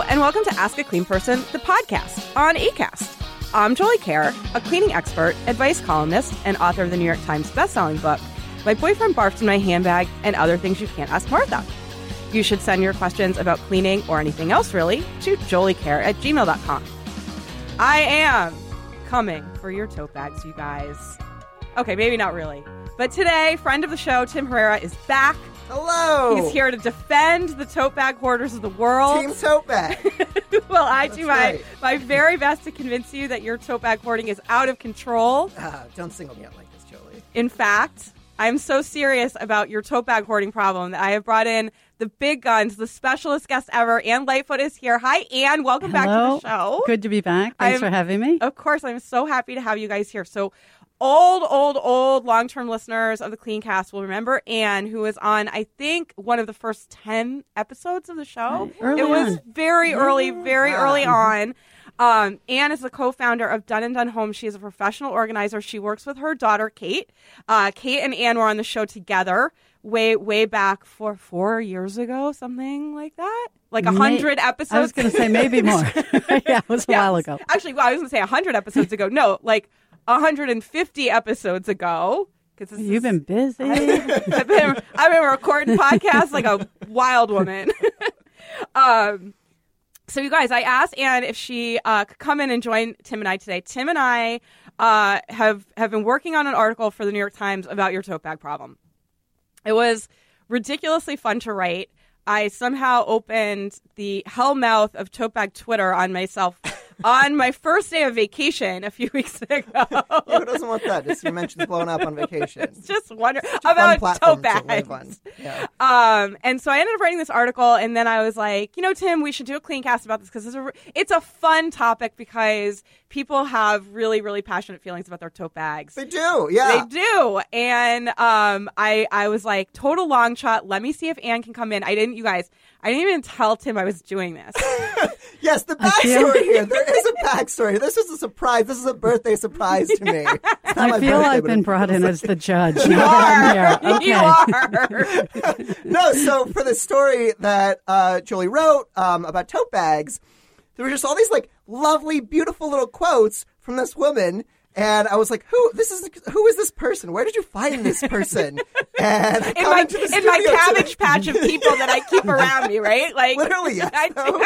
And welcome to Ask a Clean Person, the podcast on ACAST. I'm Jolie Kerr, a cleaning expert, advice columnist, and author of the New York Times bestselling book, My Boyfriend Barfed in My Handbag and Other Things You Can't Ask Martha. You should send your questions about cleaning or anything else, really, to joliecare at gmail.com. I am coming for your tote bags, you guys. Okay, maybe not really. But today, friend of the show, Tim Herrera, is back. Hello. He's here to defend the tote bag hoarders of the world. Team Tote Bag. well, I do my, right. my very best to convince you that your tote bag hoarding is out of control. Ah, don't single me out like this, Jolie. In fact, I'm so serious about your tote bag hoarding problem that I have brought in the big guns, the specialist guest ever. Ann Lightfoot is here. Hi, Ann. Welcome back to the show. Good to be back. Thanks I'm- for having me. Of course, I'm so happy to have you guys here. So, old, old, old long term listeners of the Clean Cast will remember Ann, who was on, I think, one of the first 10 episodes of the show. Early it was on. very early, very Wow. early on. Um, Ann is the co-founder of Done and Done Home. She is a professional organizer. She works with her daughter Kate. Uh, Kate and Ann were on the show together way, way back for four years ago, something like that, like a hundred episodes. I was going to say maybe more. yeah, it was a while ago. Actually, well, I was going to say 100 episodes ago. No, like 150 episodes ago. Because You've been busy. I've been I've been recording podcasts like a wild woman. um, so you guys, I asked Ann if she uh, could come in and join Tim and I today. Tim and I uh, have have been working on an article for the New York Times about your tote bag problem. It was ridiculously fun to write. I somehow opened the hell mouth of tote bag Twitter on myself on my first day of vacation a few weeks ago. Who doesn't want that? Just your mentions blowing up on vacation. It's just wonder about tote bags. on. Yeah. Um, and so I ended up writing this article, and then I was like, you know, Tim, we should do a clean cast about this because it's a it's a fun topic because people have really really passionate feelings about their tote bags. They do, yeah. They do, and um, I I was like, total long shot. Let me see if Ann can come in. I didn't, you guys. I didn't even tell Tim I was doing this. Yes, the feel- backstory here. There is a backstory. This is a surprise. This is a birthday surprise to me. I feel birthday, I've been brought in as the judge. You now that I'm are. here. You are. no, so for the story that uh, Jolie wrote um, about tote bags, there were just all these like lovely, beautiful little quotes from this woman. And I was like, "Who? This is who is this person? Where did you find this person?" And I in my into the in my studio today- cabbage patch of people that I keep around me, right? Like Literally, yes. I do.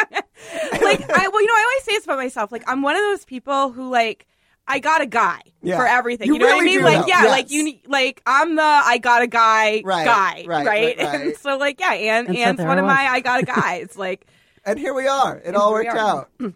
like I well, you know, I always say this about myself. Like I'm one of those people who like I got a guy Yeah. for everything. You You, know what I mean? do, Like though. yeah, Yes. like you need like I'm the I got a guy Right, guy, right, right, And right. so like yeah, and And so Ann's one I of my. I got a guy. It's like And here we are. It all worked are. out.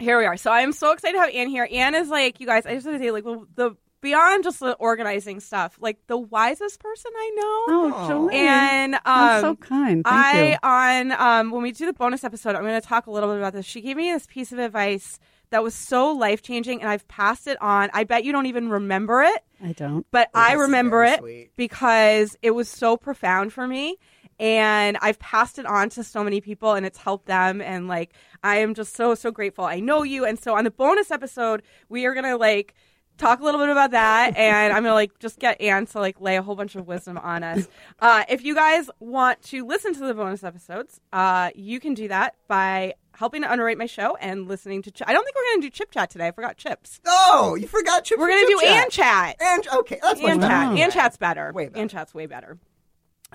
here we are. So I'm so excited to have Ann here. Ann is like, you guys, I just want to say, like, the, the beyond just the organizing stuff, like the wisest person I know. Oh, Jolie. And um, That's so kind. Thank I you. on um when we do the bonus episode, I'm going to talk a little bit about this. She gave me this piece of advice that was so life changing, and I've passed it on. I bet you don't even remember it, I don't. but I remember it sweet. because it was so profound for me. And I've passed it on to so many people, and it's helped them. And like, I am just so so grateful. I know you, and so on the bonus episode, we are gonna like talk a little bit about that and i'm gonna like just get anne to like lay a whole bunch of wisdom on us uh, if you guys want to listen to the bonus episodes uh, you can do that by helping to underrate my show and listening to Ch- i don't think we're gonna do chip chat today i forgot chips Oh, you forgot chips we're gonna do Chip ann chat And okay, that's better. chat Wow. Ann chat's better Way better. Ann chat's way better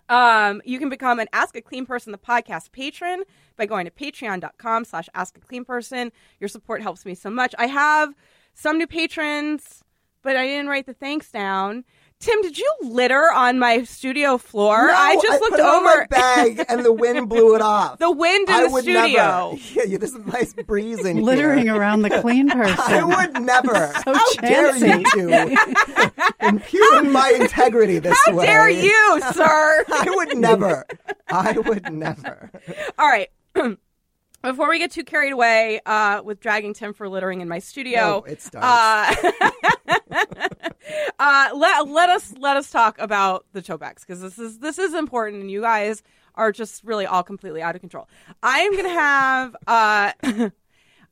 um, you can become an Ask a Clean Person the podcast patron by going to patreon.com slash ask a clean person. Your support helps me so much. I have some new patrons, but I didn't write the thanks down. Tim, did you litter on my studio floor? No, I just looked put it on my over. bag and the wind blew it off. The wind in I the would studio. never. Yeah, yeah, there's a nice breeze in Littering here. around the clean person. I would never. So How dare you chancy. impugn my integrity this How way? dare you, sir? I would never. I would never. All right. Before we get too carried away uh, with dragging Tim for littering in my studio, Oh, it starts. Uh, uh, let let us let us talk about the tote because this is this is important, and you guys are just really all completely out of control. I am gonna have uh,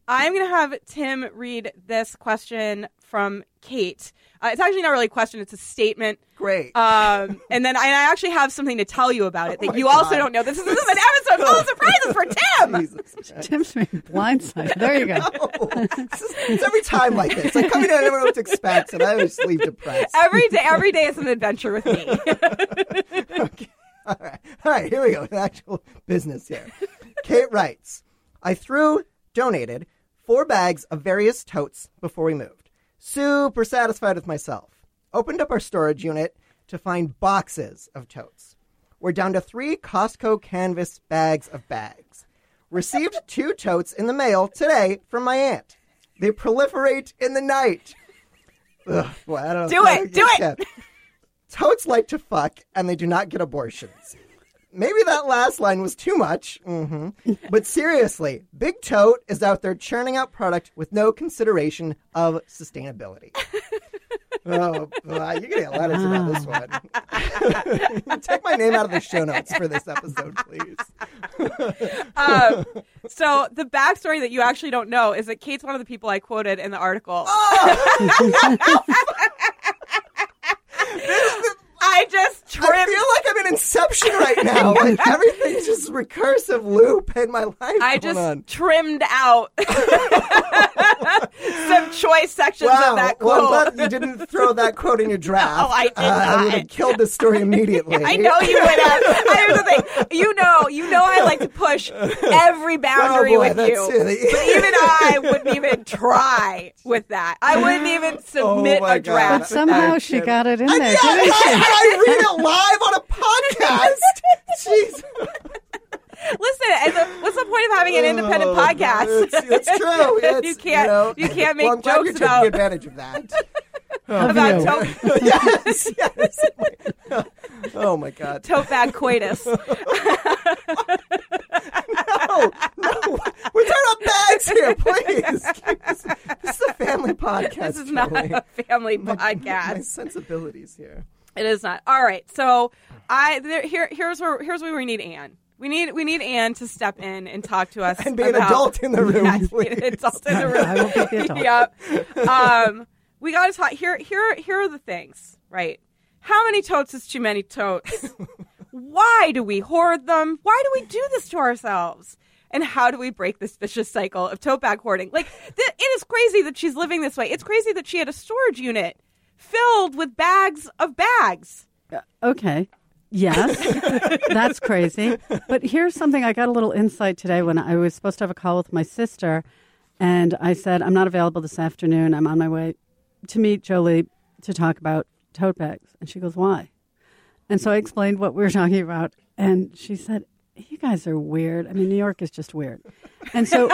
I'm gonna have Tim read this question from Kate. Uh, it's actually not really a question; it's a statement. Great. Um, and then I, I actually have something to tell you about it that Oh my you also don't know. This is, this is an episode full of surprises for Tim. Jesus. Tim's being blindsided. There you go. Oh, this is- it's every time like this. Like coming in, I never know what to expect, and I always leave depressed. Every day, every day is an adventure with me. Okay. All right. All right, here we go. The actual business here. Kate writes I threw, donated, four bags of various totes before we moved. Super satisfied with myself. Opened up our storage unit to find boxes of totes. We're down to three Costco canvas bags of bags. Received two totes in the mail today from my aunt. They proliferate in the night. Ugh, boy, I don't know. It, do it. Totes like to fuck, and they do not get abortions. Maybe that last line was too much. hmm But seriously, Big Tote is out there churning out product with no consideration of sustainability. oh, boy, you're getting letters about this one. Take my name out of the show notes for this episode, please. Um, so the backstory that you actually don't know is that Kate's one of the people I quoted in the article. I just I trimmed. feel like I'm in Inception right now. Like everything's just recursive loop in my life. I just on. trimmed out some choice sections Wow. of that Well, quote. I'm glad you didn't throw that quote in your draft. No, I did Uh, I would have killed the story immediately. I know you would have. I Here's the thing. You know, you know, I like to push every boundary Oh, boy, with that's you. it. But even I wouldn't even try with that. I wouldn't even submit Oh, my a God. draft. But somehow she got it in And there, yeah, didn't she? I read it live on a podcast. Jeez. Listen, and the, what's the point of having an independent Oh, podcast? That's, that's true. It's, you can't. know, You, can't make well, I'm glad jokes you're taking about advantage of that. about you. tote, yes, yes. Oh my god. tote bag coitus. No, no. We're talking about bags here, please. This, this is a family podcast. This is not Jolie. a family My podcast. sensibilities here. It is not. All right. So I there, here here's where here's where we need Ann. We need we need Ann to step in and talk to us And be an adult in the room, Yes, be please. an adult in the room. I will be the adult. yep. Um, we got to talk. Here here here are the things. Right. How many totes is too many totes? Why do we hoard them? Why do we do this to ourselves? And how do we break this vicious cycle of tote bag hoarding? Like, th- it is crazy that she's living this way. It's crazy that she had a storage unit filled with bags of bags. Uh, okay. Yes, that's crazy. But here's something I got a little insight today when I was supposed to have a call with my sister. And I said, I'm not available this afternoon. I'm on my way to meet Jolie to talk about tote bags. And she goes, Why? And so I explained what we were talking about. And she said, You guys are weird. I mean, New York is just weird. And so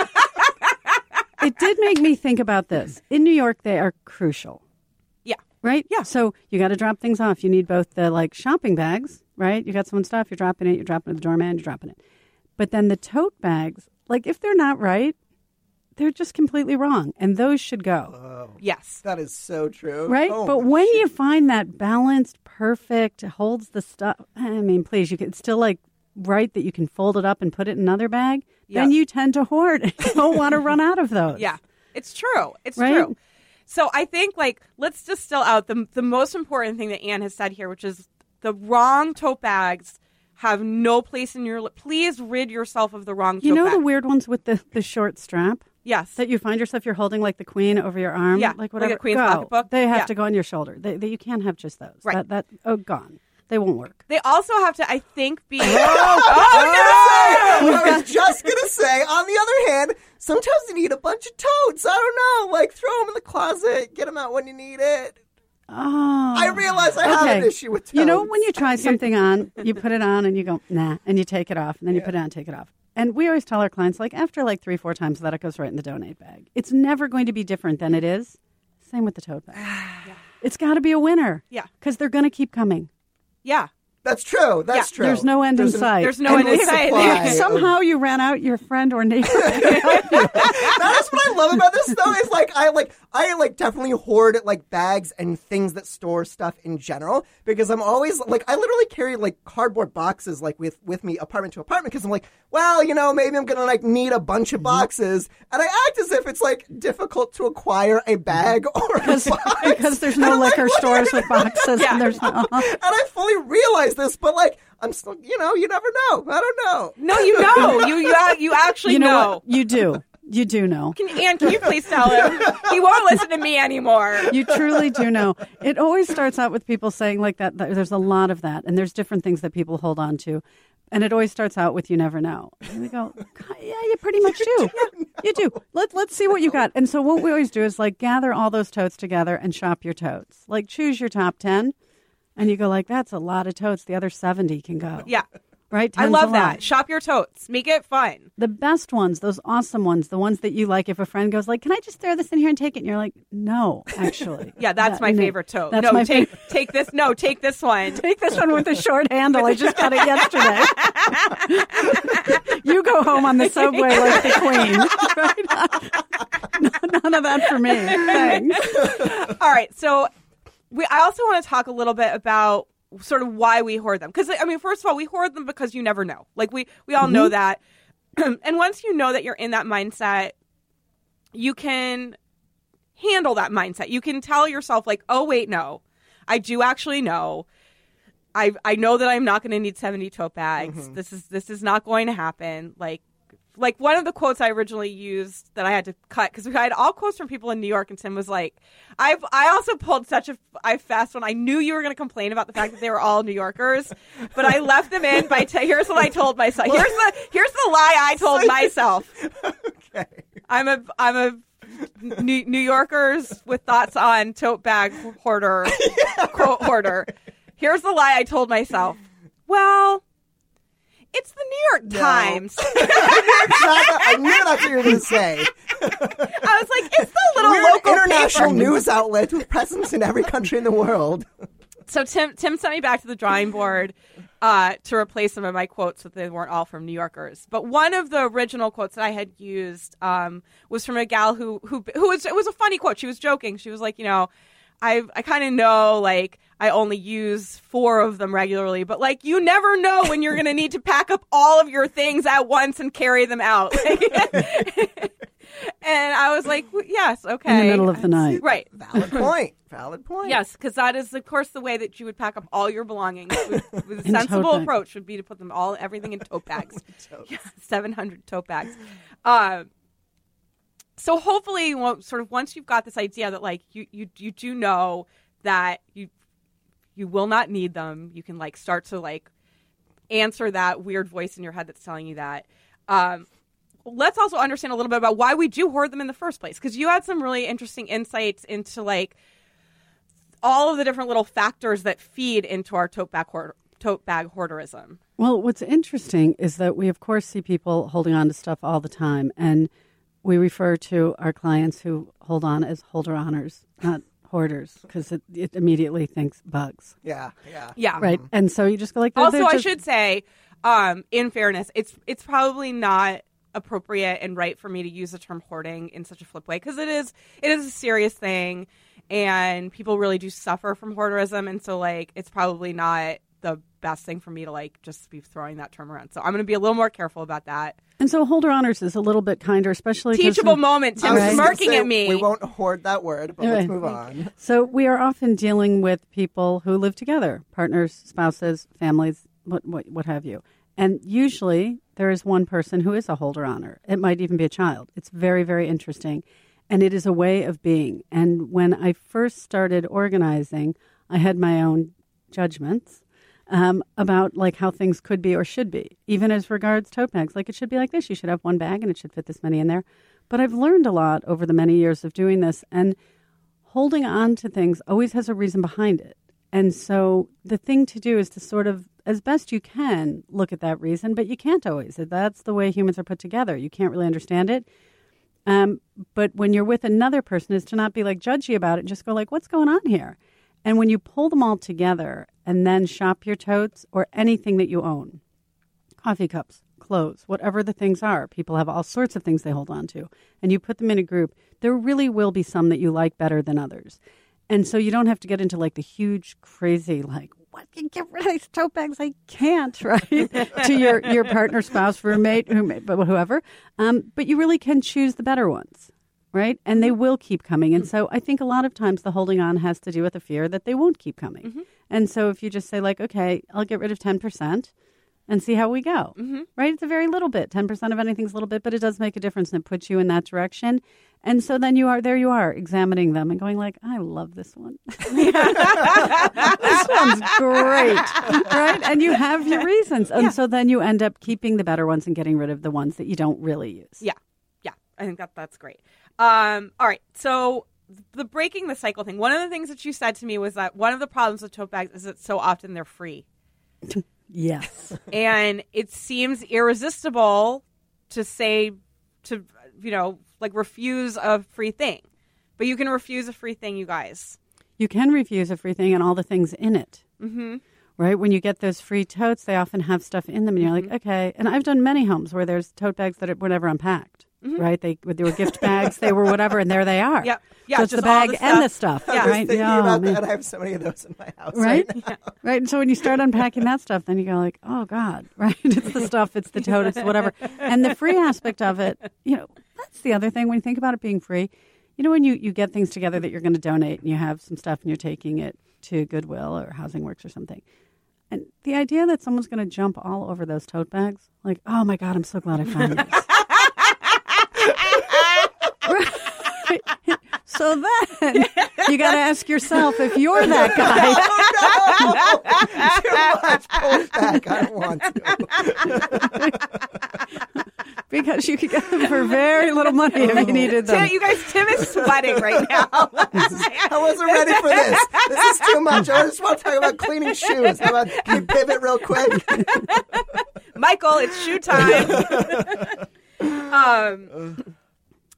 it did make me think about this. In New York, they are crucial. Right? Yeah. So you got to drop things off. You need both the like shopping bags, right? You got someone's stuff, you're dropping it, you're dropping it to the doorman, you're dropping it. But then the tote bags, like if they're not right, they're just completely wrong, and those should go, oh. Yes. That is so true. right? Oh, but when you find that balanced, perfect, holds the stuff, I mean, please, you can still like right that you can fold it up and put it in another bag. Then you tend to hoard. you don't want to run out of those. Yeah. It's true. It's Right? true. So I think like let's distill out the the most important thing that Ann has said here, which is the wrong tote bags have no place in your. li- Please rid yourself of the wrong. You tote know bag. the weird ones with the, the short strap? yes. that you find yourself you're holding like the queen over your arm, Yeah, like like a whatever. queen's go. pocketbook. They have Yeah. to go on your shoulder. They, they, you can't have just those. Right. That, that oh gone. They won't work. They also have to, I think, be. Oh, oh I oh! Oh! was just gonna say. On the other hand, sometimes you need a bunch of totes. I don't know, like throw them in the closet, get them out when you need it. Oh. I realize I have an issue with totes. You know, when you try something on, you put it on and you go, nah, and you take it off, and then you put it on, take it off. And we always tell our clients, like, after like three, four times, that it goes right in the donate bag. It's never going to be different than it is. Same with the tote bag. It's got to be a winner. Yeah. Because they're going to keep coming. Yeah. That's true. That's Yeah, true. There's no end in There's an sight. There's no end in sight. supply somehow you ran out your friend or neighbor. that is what I love about this though. Is like I like I like definitely hoard like bags and things that store stuff in general because I'm always like I literally carry like cardboard boxes like with with me apartment to apartment because I'm like well you know maybe I'm gonna like need a bunch Mm-hmm. of boxes and I act as if it's like difficult to acquire a bag or a box because there's no And I'm like, liquor stores with boxes, Yeah. and there's no. and I fully realize this, but like I'm still you know you never know I don't know. No, you know. you you you actually You know, know. what? You do. You do know. Can, Ann, can you please tell him? He won't listen to me anymore. You truly do know. It always starts out with people saying like that, that. There's a lot of that, and there's different things that people hold on to, and it always starts out with "you never know." And we go, "Yeah, you pretty much do. You do. Let Let's see what you got." And so what we always do is like gather all those totes together and shop your totes. Like choose your top ten, and you go like, "That's a lot of totes. The other seventy can go." Yeah. right. I love that. Shop your totes. Make it fun. the best ones, those awesome ones, the ones that you like. If a friend goes like, "Can I just throw this in here and take it?" and you're like, "No, actually." Yeah, that's That- my no. favorite tote. That's no, my take favorite. take this. No, take this one. Take this one with the short handle. I just got it yesterday. you go home on the subway like the queen. Right? None of that for me. Thanks. All right, so we. I also want to talk a little bit about sort of why we hoard them. Because I mean, first of all, we hoard them because you never know. Like we we all know mm-hmm. that, and once you know that you're in that mindset, you can handle that mindset. You can tell yourself like, oh wait, no, I do actually know. I I know that I'm not going to need 70 tote bags. Mm-hmm. This is this is not going to happen. Like like one of the quotes I originally used that I had to cut because we had all quotes from people in New York, and Tim was like, "I've I also pulled such a I fast one. I knew you were going to complain about the fact that they were all New Yorkers, but I left them in by t- here's what I told myself. Here's the here's the lie I told myself. Okay. I'm a I'm a New, New Yorkers with thoughts on tote bag hoarder quote hoarder. Here's the lie I told myself. Well, it's the New York No. Times. I knew that's what you were going to say. I was like, it's the little We're local international paper. news outlet with presence in every country in the world. So Tim Tim sent me back to the drawing board uh, to replace some of my quotes so they weren't all from New Yorkers. But one of the original quotes that I had used um, was from a gal who who who was it was a funny quote. She was joking. She was like, you know, I I kind of know like I only use four of them regularly, but like you never know when you're gonna need to pack up all of your things at once and carry them out. and I was like, "W- yes, okay, In the middle of the night. right. Valid point. Valid point. Yes, because that is, of course, the way that you would pack up all your belongings. With, with a sensible approach would be to put them all, everything in tote bags. Seven hundred tote bags. Um, so hopefully, well, sort of once you've got this idea that like you you you do know that you you will not need them, you can like start to like answer that weird voice in your head that's telling you that. Um, let's also understand a little bit about why we do hoard them in the first place because you had some really interesting insights into like all of the different little factors that feed into our tote bag hoard- tote bag hoarderism. Well, what's interesting is that we, of course, see people holding on to stuff all the time. And we refer to our clients who hold on as holder honors, not hoarders, because it, it immediately thinks bugs. Yeah. Yeah. Yeah. Right. And so you just go like, they're- Also, they're I should say, um, in fairness, it's it's probably not appropriate and right for me to use the term hoarding in such a flip way because it is it is a serious thing, and people really do suffer from hoarderism, and so like it's probably not the best thing for me to like just be throwing that term around. So I'm going to be a little more careful about that. And so holder honors is a little bit kinder, especially Teachable moment. I Tim's was just smirking at me. We won't hoard that word, but Right. let's move on. So we are often dealing with people who live together, partners, spouses, families, what what, what have you. And usually there is one person who is a holder honor. It might even be a child. It's very very interesting, and it is a way of being. And when I first started organizing, I had my own judgments. Um, about like how things could be or should be, even as regards tote bags. Like it should be like this. You should have one bag and it should fit this many in there. But I've learned a lot over the many years of doing this, and holding on to things always has a reason behind it. And so the thing to do is to sort of, as best you can, look at that reason, but you can't always. That's the way humans are put together. You can't really understand it. Um, but when you're with another person, is to not be like judgy about it, and just go like, what's going on here? And when you pull them all together and then shop your totes or anything that you own, coffee cups, clothes, whatever the things are, people have all sorts of things they hold on to, and you put them in a group, there really will be some that you like better than others. And so you don't have to get into like the huge, crazy, like, what can get rid of these tote bags? I can't, right? to your, your partner, spouse, roommate, whom, but whoever. Um, but you really can choose the better ones, right? And they mm-hmm. will keep coming. And mm-hmm. so I think a lot of times the holding on has to do with the fear that they won't keep coming. Mm-hmm. And so if you just say, like, okay, I'll get rid of 10% and see how we go, right? It's a very little bit. 10% of anything's a little bit, but it does make a difference and it puts you in that direction. And so then you are, there you are, examining them and going like, I love this one. this one's great, right? And you have your reasons. And so then you end up keeping the better ones and getting rid of the ones that you don't really use. Yeah, yeah, I think that that's great. Um, all right, so the breaking the cycle thing. One of the things that you said to me was that one of the problems with tote bags is that so often they're free, Yes. and it seems irresistible to say to you know like refuse a free thing, but you can refuse a free thing, you guys. You can refuse a free thing and all the things in it. Mm-hmm. Right? When you get those free totes, they often have stuff in them, and you're Mm-hmm. like, okay. And I've done many homes where there's tote bags that were never unpacked. Right? They they were gift bags, they were whatever, and there they are. Mm-hmm. Yep. Yeah, So it's the just all bag the and the stuff. stuff. Yeah. I was Right? thinking Yeah, about man. that. I have so many of those in my house right? right, now. right. And so when you start unpacking that stuff, then you go like, oh God, right? It's the stuff, it's the tote, it's whatever. And the free aspect of it, you know, that's the other thing when you think about it being free. You know, when you, you get things together that you're going to donate and you have some stuff and you're taking it to Goodwill or Housing Works or something. And the idea that someone's going to jump all over those tote bags, like, oh my God, I'm so glad I found this. So then you got to ask yourself if you're that guy. Too much. Pull it back. I don't want to. because you could get them for very little money if you needed them. Tim, you guys, Tim is sweating right now. I wasn't ready for this. This is too much. I just want to talk about cleaning shoes. How about can you pivot real quick? Michael, it's shoe time. um,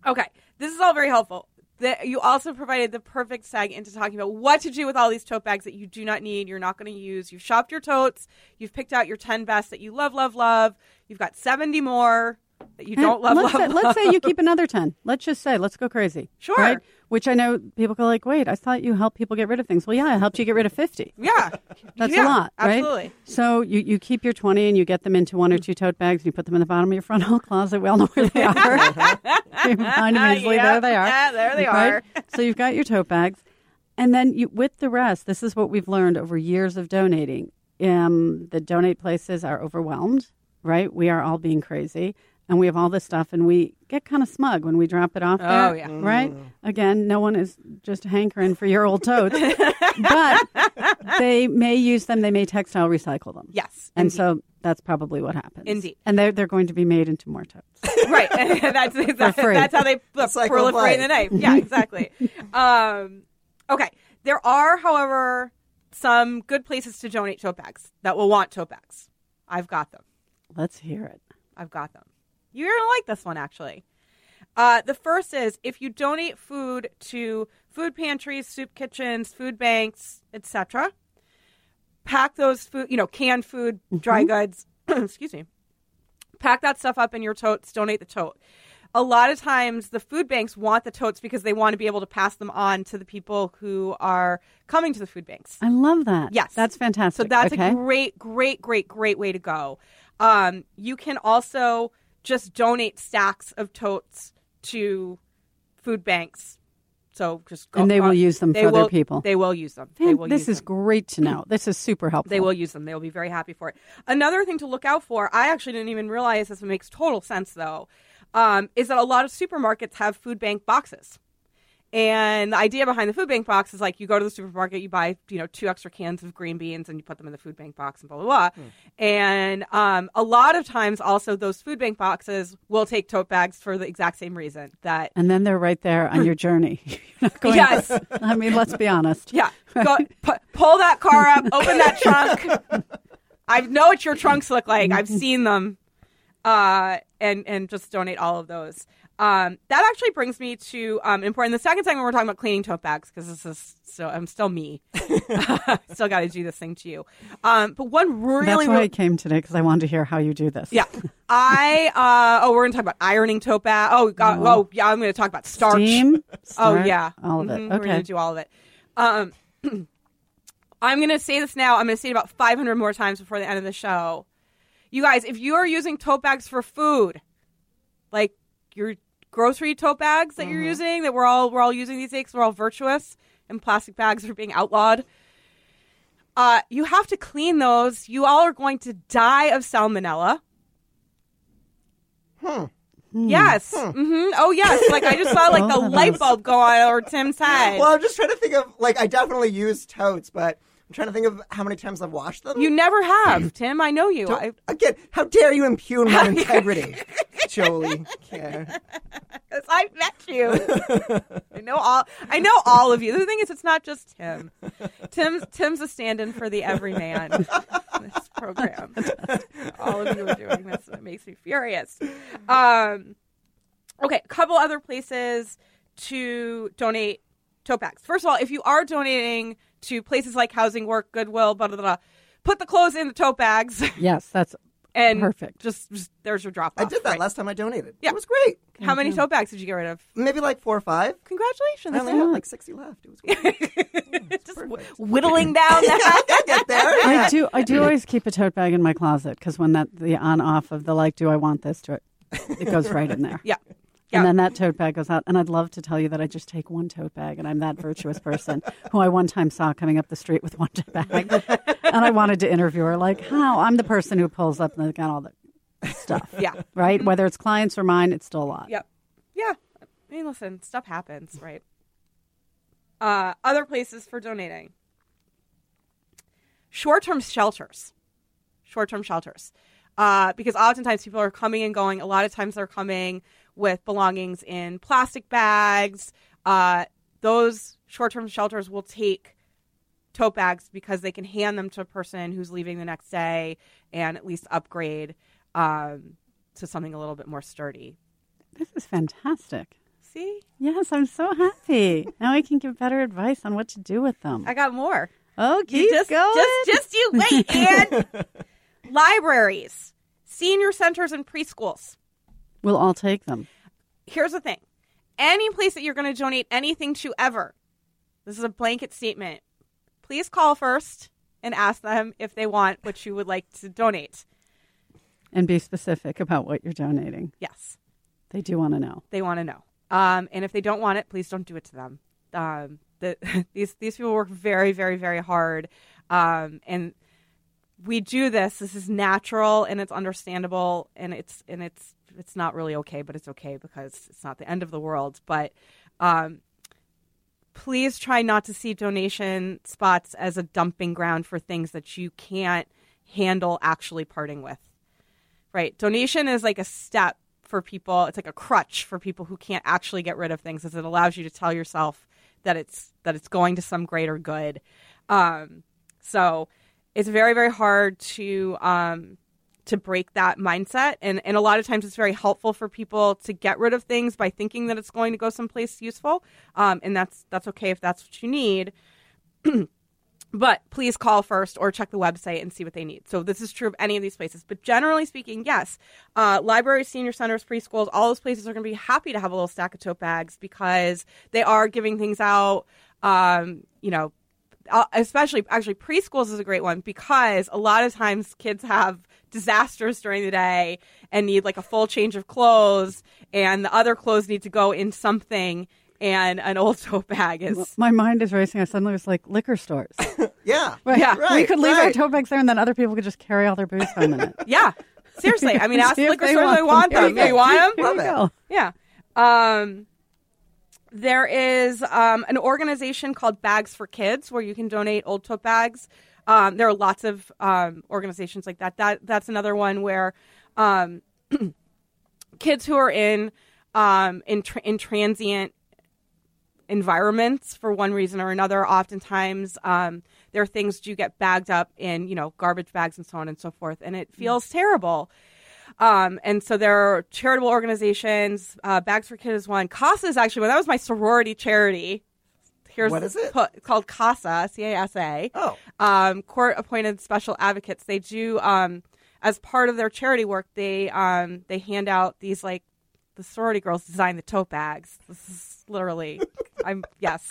okay, this is all very helpful. The, you also provided the perfect seg into talking about what to do with all these tote bags that you do not need, you're not going to use. You've shopped your totes. You've picked out your 10 best that you love, love, love. You've got 70 more you don't love, let's love, say, love. let's say you keep another 10. Let's just say, let's go crazy. Sure. Right? Which I know people go like, wait, I thought you helped people get rid of things. Well, yeah, I helped you get rid of 50. Yeah. That's Yeah, a lot, right? Absolutely. So you, you keep your 20 and you get them into one or two tote bags and you put them in the bottom of your front hall closet. We all know where they are. you find them easily. Yep. There they are. Yeah, there they Right? are. so you've got your tote bags. And then you, with the rest, this is what we've learned over years of donating. Um, the donate places are overwhelmed, right? We are all being crazy. And we have all this stuff, and we get kind of smug when we drop it off there. Oh, yeah. Right? Again, no one is just hankering for your old totes. but they may use them, they may textile recycle them. Yes. And indeed. so that's probably what happens. Indeed. And they're, they're going to be made into more totes. right. that's exactly, free. that's how they cycle of proliferate in the life. knife. Yeah, exactly. um, okay. There are, however, some good places to donate tote bags that will want tote bags. I've got them. Let's hear it. I've got them. You're gonna like this one actually. Uh, the first is if you donate food to food pantries, soup kitchens, food banks, etc. Pack those food, you know, canned food, dry goods. excuse me. Pack that stuff up in your totes. Donate the tote. A lot of times, the food banks want the totes because they want to be able to pass them on to the people who are coming to the food banks. I love that. Yes. That's fantastic. So that's okay. a great, great, great, great way to go. Um, you can also just donate stacks of totes to food banks. So just go, And they will uh, use them for other will- people. They will use them. Man, they will this use is them. great to know. This is super helpful. They will use them. They will be very happy for it. Another thing to look out for, I actually didn't even realize this. It makes total sense though, um, is that a lot of supermarkets have food bank boxes. And the idea behind the food bank box is like you go to the supermarket, you buy you know two extra cans of green beans, and you put them in the food bank box, and blah blah blah. And um, a lot of times, also those food bank boxes will take tote bags for the exact same reason that And then they're right there on your journey. You're going- Yes. I mean, let's be honest. yeah, go, pu- pull that car up, open that trunk. I know what your trunks look like. I've seen them, uh, and and just donate all of those. Um, that actually brings me to um, important. The second segment we're talking about cleaning tote bags because this is so I'm still me. still got to do this thing to you. Um, but one really, That's why really I came today because I wanted to hear how you do this. yeah. I uh oh we're gonna talk about ironing tote bag. Oh God, oh yeah, I'm gonna talk about starch. Steam. Oh yeah, all of it. Mhm, We're gonna do all of it. Um, I'm gonna say this now. I'm gonna say it about 500 more times before the end of the show. You guys, if you are using tote bags for food, like your grocery tote bags that Mm-hmm. you're using, that we're all we're all using these days. We're all virtuous, and plastic bags are being outlawed. Uh, you have to clean those. You all are going to die of salmonella. Hmm. Yes. hmm Oh, yes. Like I just saw like the Oh, light bulb go on over Tim's head. Well, I'm just trying to think of like I definitely use totes, but I'm trying to think of how many times I've washed them. You never have, Tim. I know you. I, again, how dare you impugn my integrity, Jolie? Kerr. 'cause I met you. I know all. I know all of you. The thing is, it's not just Tim. Tim's Tim's a stand-in for the everyman in this program. all of you are doing this, and it makes me furious. Um, okay, a couple other places to donate tote bags. First of all, if you are donating to places like Housing Work, Goodwill, blah blah blah, put the clothes in the tote bags Yes, that's and Perfect. Just, just there's your drop I did that right? last time I donated. Yeah. It was great. How many tote bags did you get rid of? Maybe like four or five. Congratulations. I only had like 60 left. It was great. Oh, just wh- whittling down that. I get there. I do. I do always keep a tote bag in my closet because when that the on off of the like, do I want this? To it, it goes right in there. yeah. And then that tote bag goes out. And I'd love to tell you that I just take one tote bag and I'm that virtuous person who I one time saw coming up the street with one tote bag. and I wanted to interview her, like, how? I'm the person who pulls up and got all the stuff. Yeah. Right? Whether it's clients or mine, it's still a lot. Yep. Yeah. I mean, listen, stuff happens, right? Uh, other places for donating. Short-term shelters. Short-term shelters. Uh, because oftentimes people are coming and going. A lot of times they're coming with belongings in plastic bags. Uh, those short-term shelters will take tote bags because they can hand them to a person who's leaving the next day and at least upgrade um, to something a little bit more sturdy. This is fantastic. See, Yes, I'm so happy. now I can give better advice on what to do with them. I got more. oh, keep You just, going. just, just you wait. And libraries, senior centers, and preschools. We'll all take them. Here's the thing: any place that you're going to donate anything to ever, this is a blanket statement. Please call first and ask them if they want what you would like to donate. And be specific about what you're donating. Yes, They do want to know. they want to know. Um, and if they don't want it, please don't do it to them. Um, the, these these people work very, very, very hard, um, and we do this. This is natural and it's understandable, and it's and it's it's not really okay, but it's okay because it's not the end of the world. But um, please try not to see donation spots as a dumping ground for things that you can't handle actually parting with. Right. Donation is like a step for people. It's like a crutch for people who can't actually get rid of things as it allows you to tell yourself that it's that it's going to some greater good. Um, so it's very, very hard to um, to break that mindset. And and a lot of times it's very helpful for people to get rid of things by thinking that it's going to go someplace useful. Um, and that's that's okay if that's what you need. but please call first or check the website and see what they need. So this is true of any of these places. But generally speaking, yes, uh, libraries, senior centers, preschools, all those places are going to be happy to have a little stack of tote bags because they are giving things out. Um, you know, uh, especially actually preschools is a great one because a lot of times kids have disasters during the day and need like a full change of clothes, and the other clothes need to go in something. And an old tote bag is My mind is racing. I suddenly was like liquor stores. Yeah. Right. Yeah. we could leave our tote bags there, and then other people could just carry all their booze home in it. Yeah. Seriously. I mean, ask the liquor they stores if they want them. you You want them? Love go. Yeah. Um, There is um, an organization called Bags for Kids where you can donate old tote bags. Um, there are lots of um, organizations like that. That that's another one where um, kids who are in um, in tra- in transient environments for one reason or another, oftentimes um, there are things do get bagged up in you know garbage bags and so on and so forth, and it feels terrible. Um, and so there are charitable organizations. Uh, Bags for Kids is one. CASA is actually one. That was my sorority charity. Here's What is it? called CASA, C A S A. Oh. Um, court appointed special advocates. They do um, as part of their charity work. They um, they hand out these like the sorority girls design the tote bags. This is literally, I'm yes.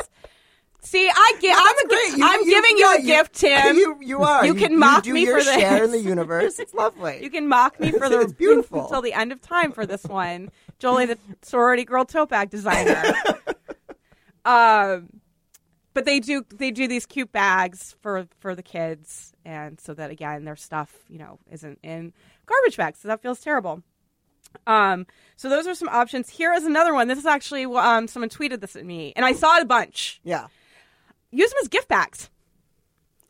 See, I give. I'm, a, great. gi- I'm giving you yeah, a gift, Tim. You, you are. You can mock do me your for this. share in the universe. It's lovely. You can mock me for the It's beautiful. until the end of time for this one. Jolie, the sorority girl tote bag designer. um, but they do they do these cute bags for for the kids, and so that again their stuff you know isn't in garbage bags. So that feels terrible. Um, so those are some options. Here is another one. This is actually um, someone tweeted this at me, and I saw it a bunch. yeah. Use them as gift bags.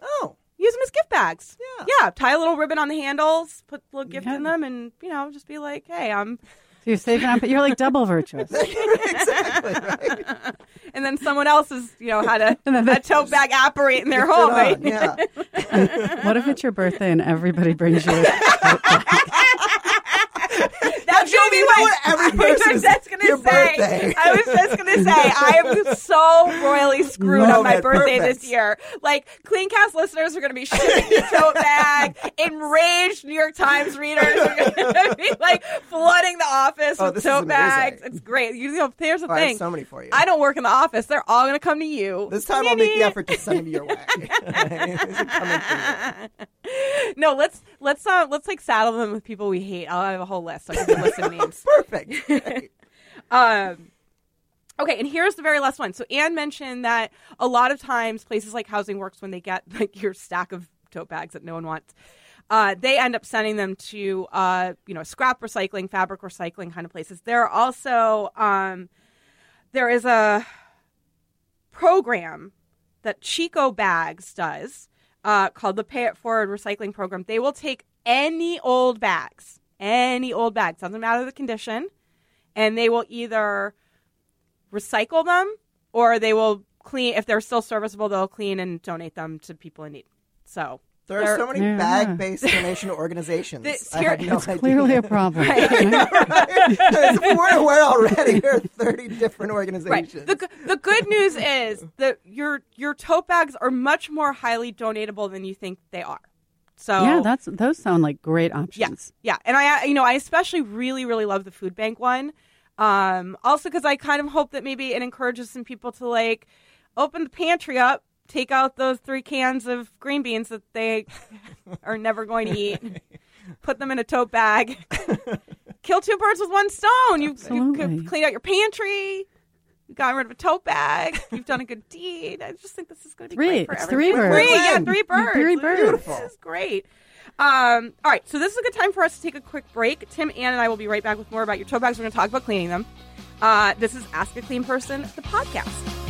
Oh. Use them as gift bags. Yeah. Yeah. Tie a little ribbon on the handles, put a little gift Yeah. in them, and you know, just be like, "Hey, I'm." So you're saving on, but you're like double virtuous. exactly. Right. And then someone else is, you know, had a, And then a they- tote bag operate in their Put home. Right? on, Yeah. What if it's your birthday and everybody brings you? A, That's gonna be you know my. what? Every I was person's just gonna your say. birthday. I was just gonna say. I am so royally screwed Love on my it. birthday Perfect. this year. Like CleanCast listeners are gonna be shipping me tote bag. Enraged New York Times readers are gonna be like flooding the office Oh, with tote bags. It's great. You know, here's the Oh, I have thing. so many for you. I don't work in the office. They're all gonna come to you. This time I'll make the effort to send them your way. These are coming for you. No, let's let's uh, let's like saddle them with people we hate. I'll have a whole list. Give you a list of names. Perfect. Um, okay, and here's the very last one. So Ann mentioned that a lot of times places like Housing Works, when they get like your stack of tote bags that no one wants, uh, they end up sending them to uh, you know scrap recycling, fabric recycling kind of places. There are also um, there is a program that Chico Bags does uh, called the Pay It Forward Recycling Program. They will take any old bags, any old bags, doesn't matter the condition, and they will either recycle them or they will clean. If they're still serviceable, they'll clean and donate them to people in need. So There are so many Yeah. bag-based donation organizations. This- I had no it's idea. clearly a problem. If we weren't aware already. There are 30 different organizations. Right. The, the good news is that your your tote bags are much more highly donatable than you think they are. So Yeah, that's those sound like great yeah, options. yeah, and I you know I especially really really love the food bank one. Um, also because I kind of hope that maybe it encourages some people to like open the pantry up, take out those three cans of green beans that they are never going to eat, put them in a tote bag, kill two birds with one stone. You, you Absolutely. could clean out your pantry. You got rid of a tote bag. You've done a good deed. I just think this is going to be Three. great for It's everybody. three birds. Three, yeah, Win-win. three birds. Three This is great. Um, all right, so this is a good time for us to take a quick break. Tim, Ann, and I will be right back with more about your tote bags. We're going to talk about cleaning them. Uh, this is Ask a Clean Person, the podcast.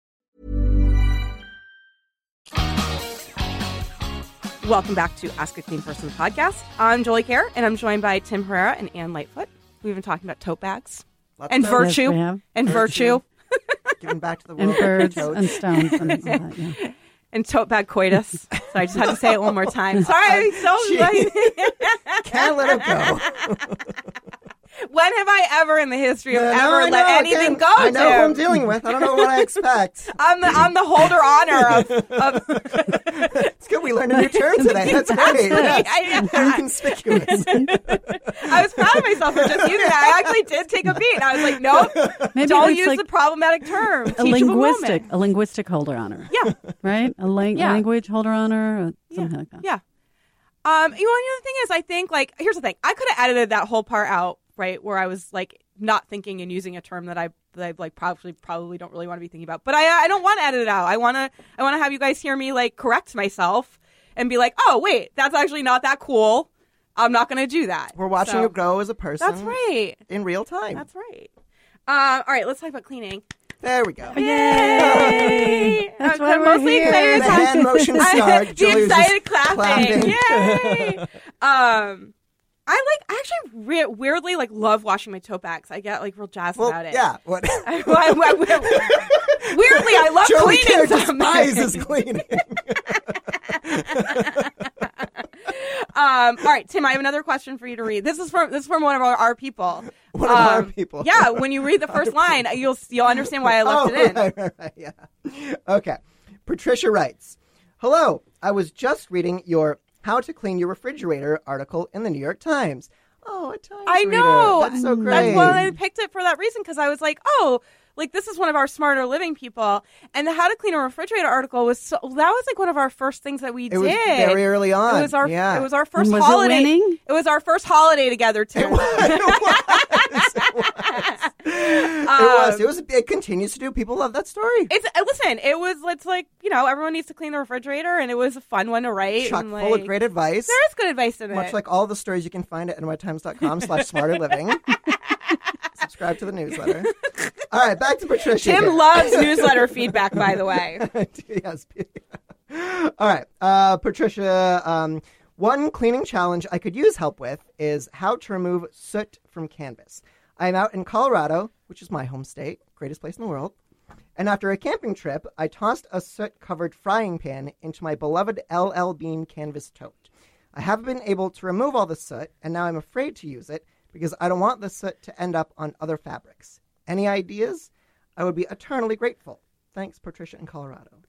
Welcome back to Ask a Clean Person, podcast. I'm Jolie Kerr, and I'm joined by Tim Herrera and Ann Lightfoot. We've been talking about tote bags Lots and virtue. Yes, and virtue. Giving back to the And world. birds Totes. and stones and all that. Yeah. and tote bag coitus. So I just had to say it one more time. Sorry, so Jeez. like, Can't let it go. When have I ever in the history of No, no, ever I let know, anything again, go, I know who I'm dealing with. I don't know what I expect. I'm the I'm the holder honor of, of It's good we learned a new term today. That's great. I, Very conspicuous. I was proud of myself for just using that. I actually did take a beat. I was like, nope, Maybe don't use like the problematic term. a Teachable linguistic, moment. a linguistic holder honor. Yeah, Right? A lang- Yeah. language holder honor, or something like that. yeah. Um, you know, the other thing is, I think like here's the thing. I could have edited that whole part out, right, where I was like not thinking and using a term that I that I like probably probably don't really want to be thinking about. But I I don't want to edit it out. I want to I want to have you guys hear me like correct myself and be like, oh wait, that's actually not that cool. I'm not going to do that. We're watching So, you grow as a person. That's right. In real time. That's right. Um, all right, let's talk about cleaning. there we go. Yay! That's I'm why we're mostly here. excited The hand motion I- start. the excited clapping. clapping. Yay! um, I like. I actually re- weirdly like love washing my tote bags. I get like real jazzed Well, about it. yeah. What? I- I- I- weirdly, I love Joey cleaning them. despises cleaning. Um, all right, Tim, I have another question for you to read. This is from this is from one of our, our people. One of our Um, people. Yeah, when you read the first line, you'll you'll understand why I left oh, it in. Right, right, right, yeah. Okay. Patricia writes Hello. I was just reading your How to Clean Your Refrigerator article in the New York Times. Oh, a Times I reader. know. That's so great. That's why I picked it for that reason because I was like, oh, like this is one of our smarter living people, and the How to Clean a Refrigerator article was so that was like one of our first things that we It did. was very early on. It was our Yeah. it was our first And was it holiday. winning? It was our first holiday together too. it was. It was. It was. It was. It continues to do. People love that story. It's uh, listen. It was. It's like you know, everyone needs to clean the refrigerator, and it was a fun one to write. Chock and, full of great advice. There is good advice in Much it. Much like all the stories you can find at nytimes.com slash smarter living. Subscribe to the newsletter. All right, back to Patricia. Tim here. loves newsletter feedback, by the way. yes. All right, uh, Patricia. Um, one cleaning challenge I could use help with is how to remove soot from canvas. I'm out in Colorado, which is my home state, greatest place in the world. And after a camping trip, I tossed a soot covered frying pan into my beloved LL Bean canvas tote. I haven't been able to remove all the soot, and now I'm afraid to use it because I don't want the soot to end up on other fabrics. Any ideas? I would be eternally grateful. Thanks, Patricia in Colorado.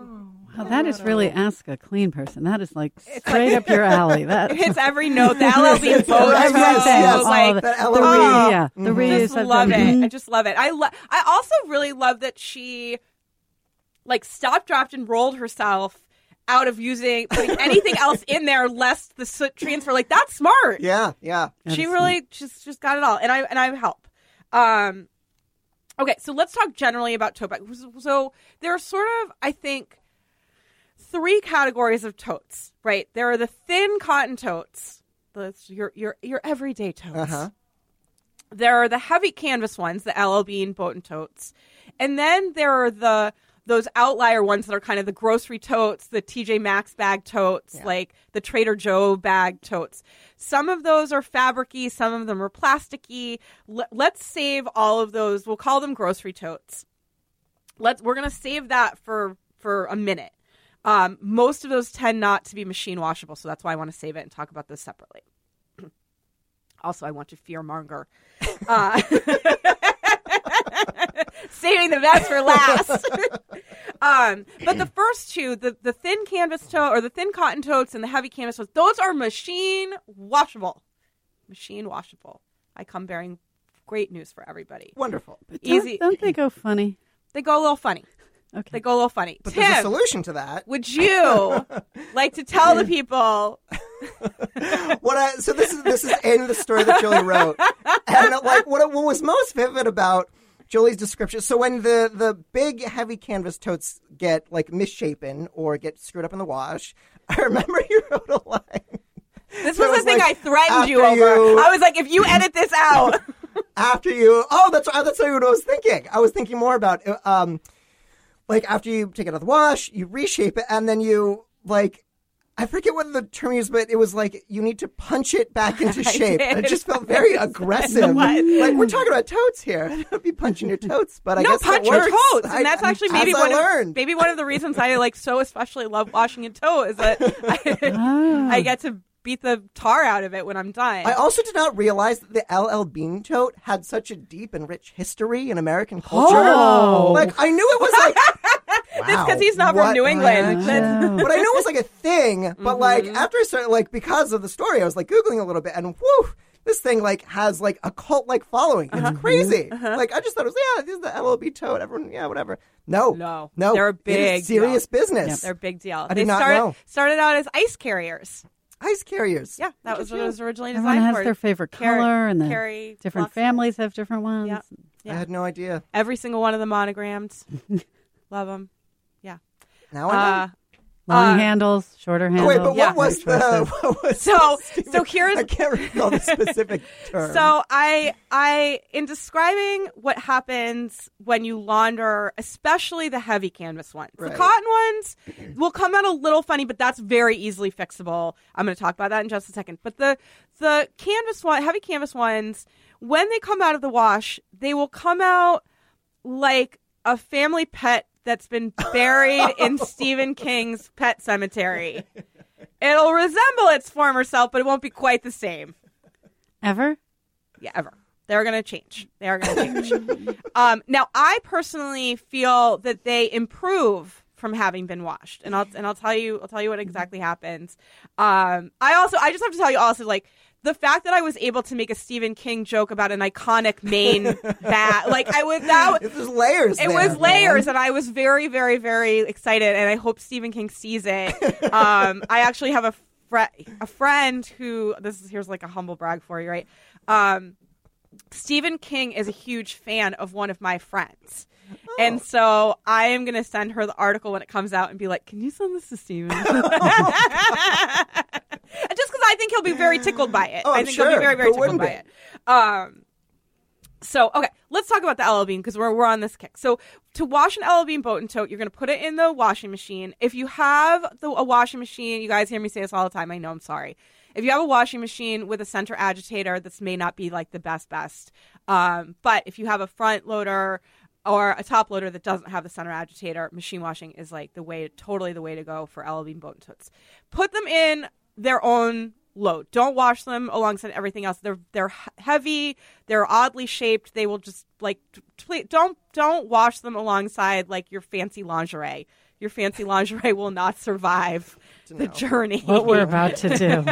Wow, that is really ask a clean person. That is like straight up your alley. That It hits every note. The LL Bean boat Yes, everything. yes, like, all the, that the LOE. re- yeah, the Mhm. just love it. Mhm. I just love it. I lo- I also really love that she like stopped, dropped, and rolled herself out of using putting anything else in there lest the soot transfer. Like that's smart. Yeah, yeah. she really just just got it all, and I and I help. Um, okay, so let's talk generally about tote bags. So there are sort of, I think, three categories of totes. Right, there are the thin cotton totes, the your your your everyday totes. Uh-huh. There are the heavy canvas ones, the LL Bean boat and totes, and then there are the those outlier ones that are kind of the grocery totes, the TJ Maxx bag totes, like the Trader Joe bag totes. Some of those are fabricy, some of them are plasticky. L- let's save all of those. We'll call them grocery totes. Let's we're gonna save that for for a minute. Um, most of those tend not to be machine washable, so that's why I want to save it and talk about this separately. also, I want to fear monger. Uh, saving the best for last. um, but the first two, the, the thin canvas tote or the thin cotton totes and the heavy canvas totes, those are machine washable. Machine washable. I come bearing great news for everybody. Wonderful. Don't- Easy. Don't, they go funny? They go a little funny. Okay. They go a little funny. But there's a solution to that. would you like to tell the people? what I, so this is this is in the story that Julie wrote, and like what what was most vivid about Julie's description. So when the the big heavy canvas totes get like misshapen or get screwed up in the wash, I remember you wrote a line. This was it's the thing like, I threatened you over. you- I was like, if you edit this out, after you oh that's that's what I was thinking. I was thinking more about um like after you take it out of the wash, you reshape it, and then you like. I forget what the term is, but it was like you need to punch it back into shape. did. It just felt very aggressive. Like we're talking about totes here. I don't be punching your totes, but I no, guess punch your works. toes, and that's I- actually maybe one of maybe one of the reasons I like so especially love washing a toe is that I, Ah. I get to beat the tar out of it when I'm done. I also did not realize that the LL Bean tote had such a deep and rich history in American culture. Oh. Like I knew it was like That's because he's not What? from New England. Yeah. but I know it was like a thing. But like Mm-hmm. after I started, like because of the story, I was like googling a little bit, and whoo, this thing like has like a cult like following. Uh-huh. It's crazy. Like I just thought it was yeah, this is the LL Bean toad. Everyone, yeah, whatever. No, No. no, They're a It is big serious deal. business. They're a big deal. I they did not started know. started out as ice carriers. Ice carriers. Yeah, that was what it was originally designed Everyone has for. their favorite Carry- color, and the carry different lots families have different ones. Yeah. I had no idea. Every single one of the monograms. Love them. Yeah. Now I Uh, know. Long Uh, handles, shorter handles. wait, but yeah. what was the? What was So- the so here's- I can't recall the specific term. So I I in describing what happens when you launder, especially the heavy canvas ones. The cotton ones will come out a little funny, but that's very easily fixable. I'm going to talk about that in just a second. But the the canvas one, heavy canvas ones, when they come out of the wash, they will come out like a family pet that's been buried in Stephen King's pet cemetery. It'll resemble its former self, but it won't be quite the same. Ever? Yeah, ever. They're going to change. They are going to change. um, now, I personally feel that they improve from having been washed, and I'll and I'll tell you I'll tell you what exactly happens. Um, I also I just have to tell you also like the fact that I was able to make a Stephen King joke about an iconic Maine bat, like I was that. It was layers. It there, was layers, man. and I was very, very, very excited, and I hope Stephen King sees it. Um, I actually have a fr- a friend who this is here's like a humble brag for you, right? Um, Stephen King is a huge fan of one of my friends. And so I am going to send her the article when it comes out and be like, "Can you send this to Stephen?" Just because I think he'll be very tickled by it. Oh, I think he'll be very, very tickled by be? it. Um, so okay, let's talk about the LL Bean because we're we're on this kick. So to wash an LL Bean boat and tote, you're going to put it in the washing machine. If you have the, a washing machine, you guys hear me say this all the time. I know I'm sorry. If you have a washing machine with a center agitator, this may not be like the best best. Um, but if you have a front loader or a top loader that doesn't have the center agitator, machine washing is like the way, totally the way to go for LL Bean boat and totes. Put them in their own load. Don't wash them alongside everything else. They're they're heavy. They're oddly shaped. They will just like t- please don't don't wash them alongside like your fancy lingerie. Your fancy lingerie will not survive the journey. What we're about to do.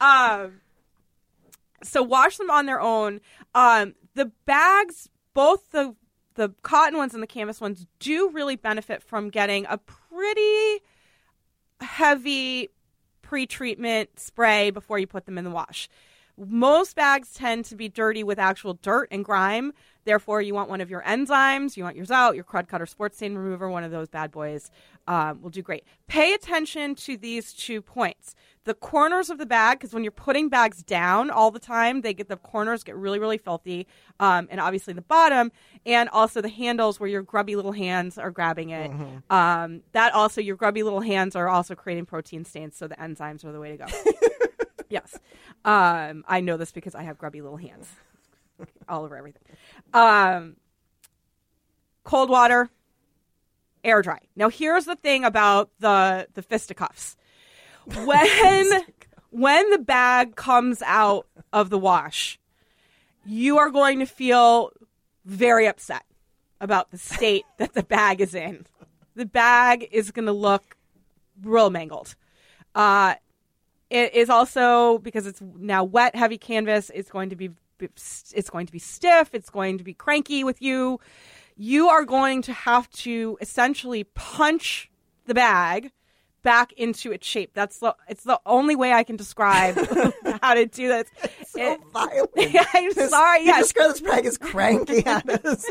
um, so wash them on their own. Um, the bags, both the the cotton ones and the canvas ones, do really benefit from getting a pretty heavy pre-treatment spray before you put them in the wash. Most bags tend to be dirty with actual dirt and grime. Therefore, you want one of your enzymes, you want your Zout, your Krud Kutter sports stain remover, one of those bad boys um, will do great. Pay attention to these two points. The corners of the bag, because when you're putting bags down all the time, they get the corners get really, really filthy, um, and obviously the bottom, and also the handles where your grubby little hands are grabbing it. Um, that also, your grubby little hands are also creating protein stains, so the enzymes are the way to go. yes, um, I know this because I have grubby little hands all over everything. Um, cold water, air dry. Now, here's the thing about the the fisticuffs. When when the bag comes out of the wash, you are going to feel very upset about the state that the bag is in. The bag is going to look real mangled. Uh, it is also because it's now wet, heavy canvas. It's going to be it's going to be stiff. It's going to be cranky with you. You are going to have to essentially punch the bag back into its shape. That's the it's the only way I can describe how to do this. so It- violent. I'm This- sorry. You Yes, describe this bag as cranky at us.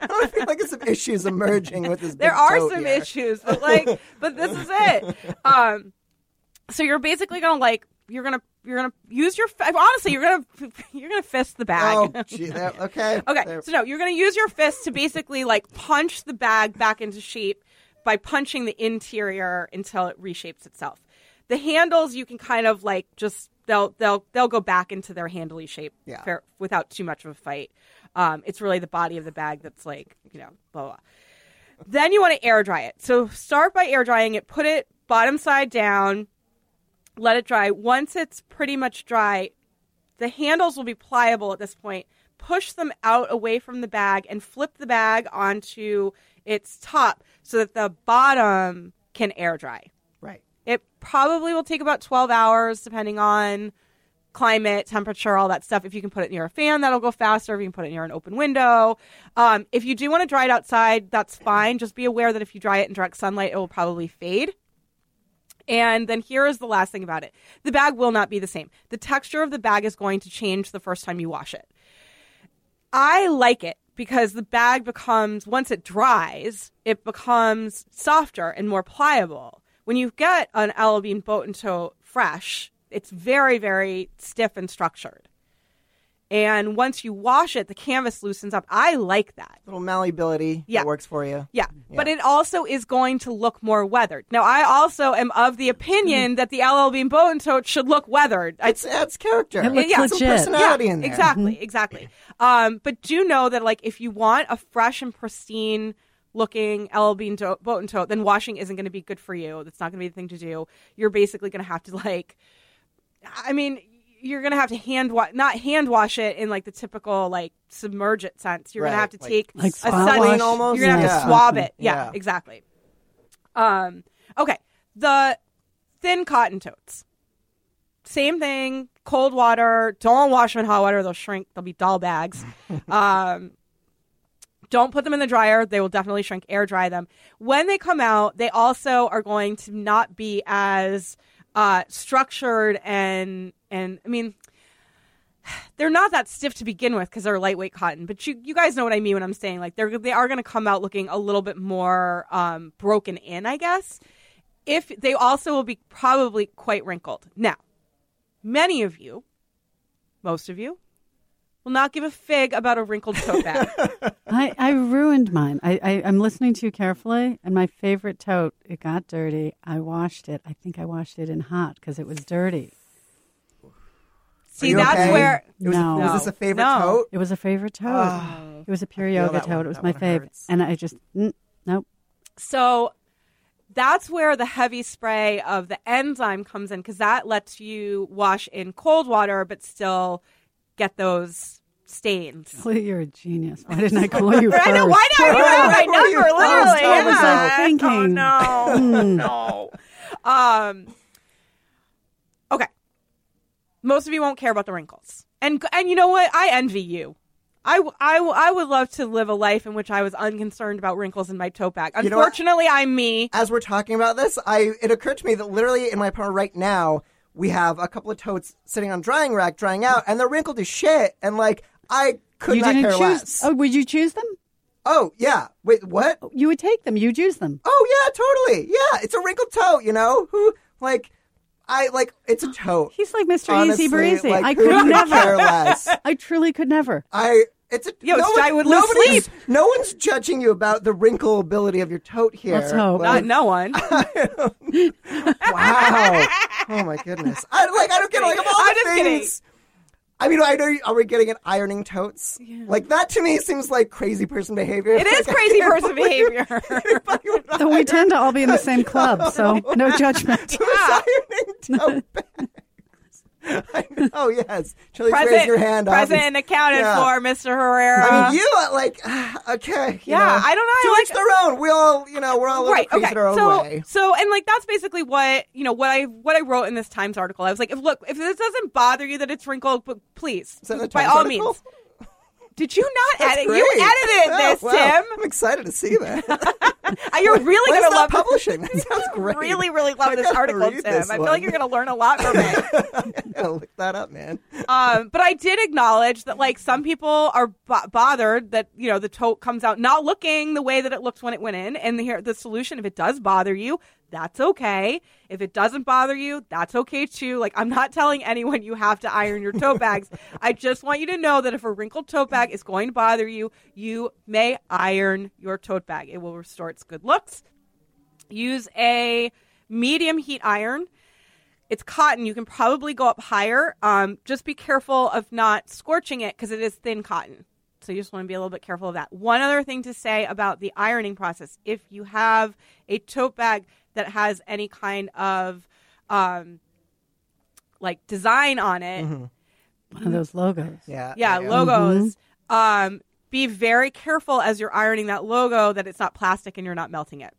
I feel like some issues emerging with this. there are some here. issues, but like, but this is it. Um, so you're basically gonna like you're gonna you're gonna use your honestly you're gonna you're gonna fist the bag. Oh, gee, that, okay. Okay, There- so no, you're going to use your fist to basically like punch the bag back into shape by punching the interior until it reshapes itself. The handles you can kind of like just they'll they'll they'll go back into their handly shape Yeah. fair, without too much of a fight. Um, it's really the body of the bag that's like you know blah blah. Then you want to air dry it. So start by air drying it. Put it bottom side down, let it dry. Once it's pretty much dry, the handles will be pliable at this point. Push them out away from the bag and flip the bag onto its top so that the bottom can air dry. Right. It probably will take about 12 hours depending on climate, temperature, all that stuff. If you can put it near a fan, that'll go faster. If you can put it near an open window. Um, if you do want to dry it outside, that's fine. Just be aware that if you dry it in direct sunlight, it will probably fade. And then here is the last thing about it the bag will not be the same. The texture of the bag is going to change the first time you wash it. I like it because the bag becomes, once it dries, it becomes softer and more pliable. When you get an L Bean boat and tote fresh, it's very, very stiff and structured. And once you wash it, the canvas loosens up. I like that. Little malleability Yeah. that works for you. Yeah, but it also is going to look more weathered. Now, I also am of the opinion that the LL Bean boat and tote should look weathered. I- It's adds character. It looks Yeah, some legit. personality in there. Exactly, exactly. Um, but do know that like if you want a fresh and pristine looking LL Bean to- boat and tote, then washing isn't going to be good for you. That's not going to be the thing to do. You're basically going to have to like, I mean, you're going to have to hand wash, not hand wash it in like the typical like submerge it sense. You're going to have to like take Like a swab sun- wash? almost? You're going to have to swab it. Yeah, Yeah. exactly. Um, okay, the thin cotton totes same thing cold water don't wash them in hot water they'll shrink they'll be doll bags um, don't put them in the dryer they will definitely shrink air dry them when they come out they also are going to not be as uh, structured and and i mean they're not that stiff to begin with because they're lightweight cotton but you, you guys know what i mean when i'm saying like they're they are going to come out looking a little bit more um, broken in i guess. If they also will be probably quite wrinkled. Now many of you, most of you, will not give a fig about a wrinkled tote bag. I, I ruined mine. I, I, I'm listening to you carefully, and my favorite tote, it got dirty. I washed it. I think I washed it in hot because it was dirty. See, that's okay? where It was, No. was this a favorite No. tote? It was a favorite tote. Oh. it was a pure yoga tote. one. It was That my favorite. And I just, mm, nope. So that's where the heavy spray of the enzyme comes in because that lets you wash in cold water but still get those stains. Well, you're a genius. Why didn't I call you first? I know. Why not? You have my Why you number, first? literally. I was, yeah. like, thinking. Oh no, no. Um. Okay. Most of you won't care about the wrinkles, and and you know what? I envy you. I, I, I would love to live a life in which I was unconcerned about wrinkles in my tote bag. You know? Unfortunately, I'm me. As we're talking about this, I it occurred to me that literally in my apartment right now we have a couple of totes sitting on drying rack drying out, and they're wrinkled as shit. And like I could you not didn't care choose. less. Oh, would you choose them? Oh yeah, wait, what? Oh, you would take them. You choose them. Oh yeah, totally. Yeah, it's a wrinkled tote. You know who like I like it's a tote. He's like Mr. Honestly, Easy Breezy. like, I could never. care less. I truly could never. I it's a Yo, no one- I would lose nobody's- sleep. No one's judging you about the wrinkle ability of your tote here. Let's hope. Like, Not no one. wow. oh my goodness. I like. I don't get like of all I'm the just kidding. things. I mean, I know. Are we getting at ironing totes? Like that to me seems like crazy person behavior. It is Like, I crazy person behavior. anybody would Though we tend to all be in the same club, so no judgment. Who's ironing tote bags? I know, yes. Chili, raise your hand. present obviously. and accounted Yeah. for, Mr. Herrera. I mean, you uh, like okay. you Yeah, know, I don't know, I To like each their own. We all, you know, we're all right okay in our own so way. so and like that's basically what you know what i what i wrote in this times article i was like if look if this doesn't bother you that it's wrinkled but please by all article? means did you not That's edit great. you edited Oh, this wow. tim I'm excited to see that. You're really gonna love publishing? That sounds great. really really love I this article tim this i feel like you're gonna learn a lot from it look that up, man. um, but I did acknowledge that like some people are bo- bothered that you know the tote comes out not looking the way that it looked when it went in, and the here the solution if it does bother you, that's okay. If it doesn't bother you, that's okay too. Like I'm not telling anyone you have to iron your tote bags. I just want you to know that if a wrinkled tote bag is going to bother you, you may iron your tote bag. It will restore its good looks. Use a medium heat iron. It's cotton. You can probably go up higher. Um, just be careful of not scorching it because it is thin cotton. So you just want to be a little bit careful of that. One other thing to say about the ironing process: if you have a tote bag that has any kind of um, like design on it, Mm-hmm. One of those logos. Yeah. yeah, yeah. logos. Um, be very careful as you're ironing that logo that it's not plastic and you're not melting it.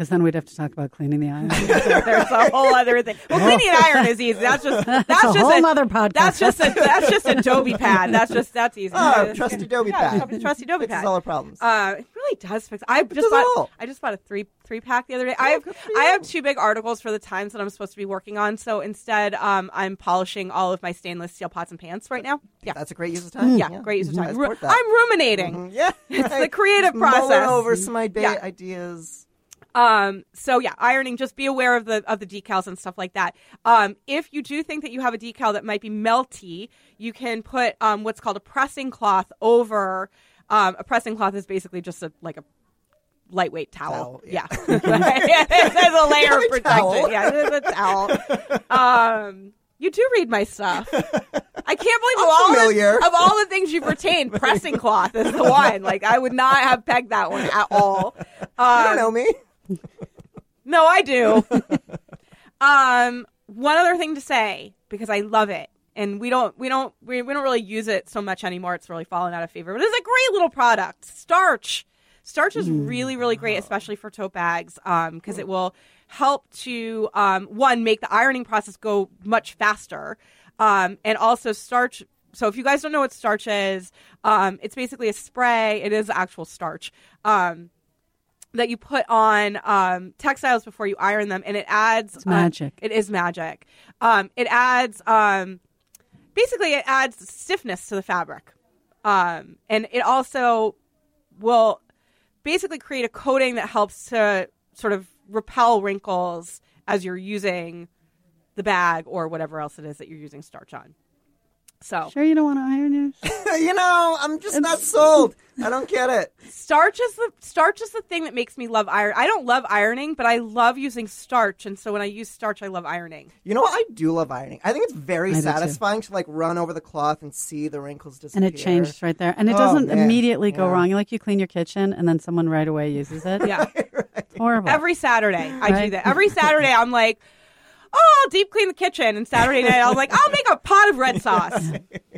Because then we'd have to talk about cleaning the iron. There's a whole other thing. Well, cleaning an iron is easy. That's just that's, a just whole nother podcast. That's just a that's just a Dobie pad. That's just that's easy. Oh, trusty Dobie yeah, pad. Trusty Dobie Fixes pad. all our problems. Uh, it really does fix. I just it bought. I just bought a three three pack the other day. I have I have two big articles for the times that I'm supposed to be working on. So instead, um, I'm polishing all of my stainless steel pots and pans right now. Yeah, That's a great use of time. yeah, great use of I time. That. I'm ruminating. Mhm, Yeah. It's the creative Just process. over some idea, Yeah. ideas. Um, so yeah, ironing, just be aware of the of the decals and stuff like that. Um, if you do think that you have a decal that might be melty, you can put um, what's called a pressing cloth over. Um, a pressing cloth is basically just a like a lightweight towel. Towel, yeah, yeah. there's a layer of protection. Yeah, there's a towel. Um, you do read my stuff. I can't believe of all, the, of all the things you've retained, pressing cloth is the one. Like I would not have pegged that one at all. You Um, don't know me. No, I do. um, one other thing to say because I love it, and we don't we don't we, we don't really use it so much anymore. It's really fallen out of favor, but it's a great little product. Starch, starch is really really great, especially for tote bags, because it will help to um, one make the ironing process go much faster, um, and also starch. So if you guys don't know what starch is, um, it's basically a spray. It is actual starch. Um, that you put on um, textiles before you iron them, and it adds It's magic. it is magic. Um, it adds um, basically it adds stiffness to the fabric, um, and it also will basically create a coating that helps to sort of repel wrinkles as you're using the bag or whatever else it is that you're using starch on. So Sure, you don't want to iron yours? you know, I'm just not sold. I don't get it. starch is the starch is the thing that makes me love iron. I don't love ironing, but I love using starch, and so when I use starch, I love ironing. You know what? I do love ironing. I think it's very I satisfying to like run over the cloth and see the wrinkles And it changes right there. And it Oh, doesn't man. immediately go Yeah. wrong. Like you clean your kitchen and then someone right away uses it. Yeah. It's horrible. Every Saturday, I do that. Every Saturday, I'm like, oh, I'll deep clean the kitchen. And Saturday night, I'm like, I'll make a pot of red sauce.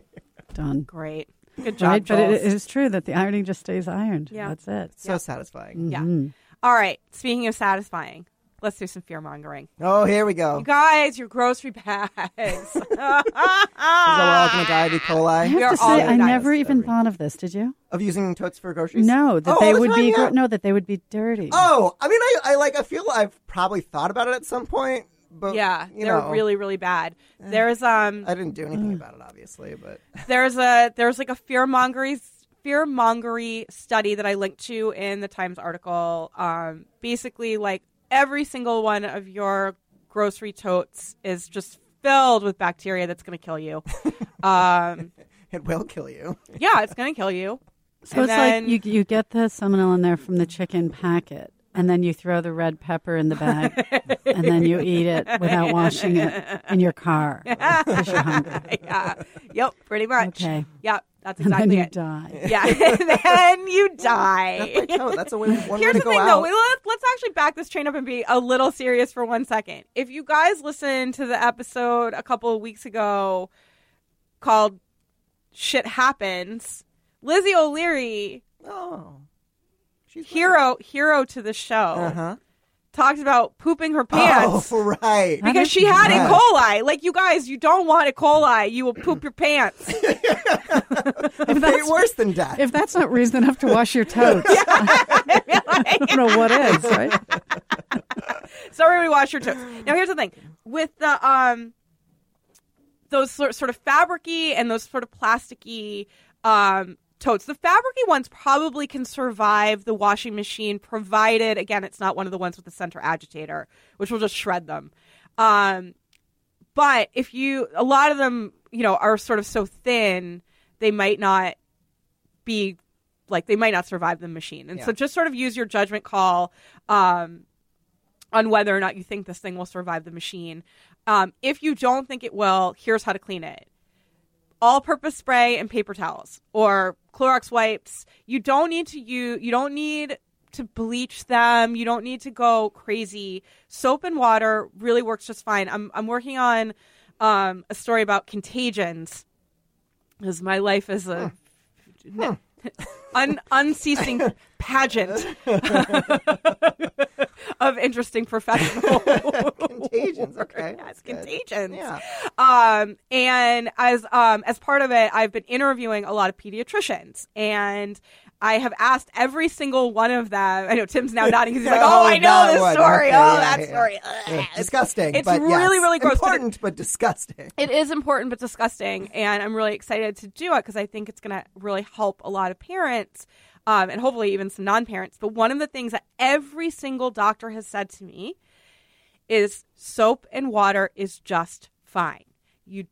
Done. Great. Good job, Right? But it, it is true that the ironing just stays ironed. Yeah. That's it. So satisfying. Yeah. Mm-hmm. All right. Speaking of satisfying, let's do some fear mongering. Oh, here we go. You guys, your grocery bags. Is that we're all going to die of E. I coli We are have to say, I never of even thought of this. Did you? of using totes for groceries? No, that Oh, they the would time, be. yeah. gr- No, that they would be dirty. Oh, I mean, I, I like. I feel I've probably thought about it at some point, but yeah, you they're know, really, really bad. There's um, I didn't do anything about it, obviously, but there's a there's like a fear mongery fear mongery study that I linked to in the Times article. Um, basically, like every single one of your grocery totes is just filled with bacteria that's going to kill you. um, it will kill you. yeah, it's going to kill you. so and it's then- like you you get the salmonella in there from the chicken packet, and then you throw the red pepper in the bag, and then you eat it without washing it in your car because you're hungry. yeah, yep, pretty much. Okay. Yep, that's exactly And then exactly you it. die. Yeah, and then you die. That's my tote. That's a way, one Here's way to the go thing, out. though. Let's, let's actually back this train up and be a little serious for one second. If you guys listened to the episode a couple of weeks ago called "Shit Happens," Lizzie O'Leary, oh, she's hero hero to the show, Uh huh. talked about pooping her pants. Oh, right. Because she had Yeah. E. coli. Like, you guys, you don't want E. coli. You will poop your pants. A fate worse than death. If that's not reason enough to wash your totes, I don't know what is, right? Sorry, we wash your toes. Now, here's the thing with the um, those sort sort of fabricy and those sort of plasticky um totes. The fabricy ones probably can survive the washing machine, provided again it's not one of the ones with the center agitator, which will just shred them. Um, but if you, a lot of them, you know, are sort of so thin, they might not be like they might not survive the machine. And so just sort of use your judgment call um, on whether or not you think this thing will survive the machine. Um, if you don't think it will, here's how to clean it. All-purpose spray and paper towels or Clorox wipes. You don't need to use. You don't need to bleach them. You don't need to go crazy. Soap and water really works just fine. I'm I'm working on um, a story about contagions because my life is a un, unceasing pageant of interesting professional Contagions, okay, Yes, contagions. Yeah. Um, and as um, as part of it, I've been interviewing a lot of pediatricians, and I have asked every single one of them. I know Tim's now nodding because he's like, "Oh, I know this one. story. Okay, oh, yeah, that yeah. story." Yeah. It's- disgusting. It's but really, yes. really gross. but it- Important, but disgusting. it is important but disgusting and i'm really excited to do it because i think it's going to really help a lot of parents um, and hopefully even some non-parents but one of the things that every single doctor has said to me is soap and water is just fine. You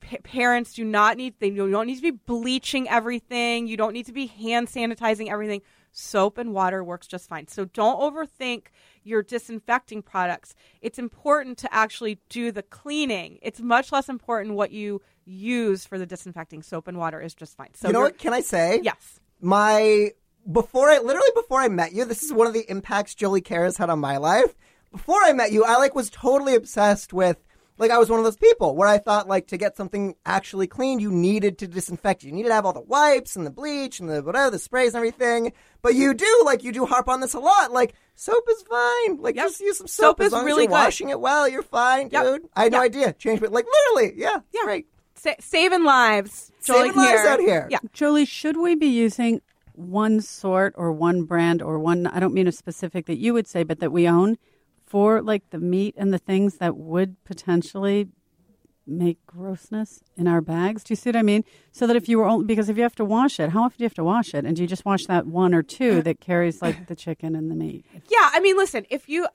pa- parents do not need they you don't need to be bleaching everything. You don't need to be hand sanitizing everything. Soap and water works just fine. So don't overthink your disinfecting products. It's important to actually do the cleaning. It's much less important what you use for the disinfecting. Soap and water is just fine. So you know what? Can I say? yes my before I literally before I met you, this is one of the impacts Jolie has had on my life. Before I met you, I like was totally obsessed with like I was one of those people where I thought like to get something actually clean, you needed to disinfect. You needed to have all the wipes and the bleach and the whatever, the sprays and everything. But you do like you do harp on this a lot. Like soap is fine. Like Yep. just use some soap. Soap as is long really as you're washing it well, you're fine, Yep. dude. I had no idea. Change, but like literally, yeah, Yeah. great. Sa- saving lives Jolie Saving lives out here. yeah Jolie, should we be using one sort or one brand or one, I don't mean a specific that you would say, but that we own for like the meat and the things that would potentially make grossness in our bags? Do you see what I mean? So that if you were only, because if you have to wash it, how often do you have to wash it? And do you just wash that one or two uh, that carries like the chicken and the meat? Yeah, I mean, listen, if you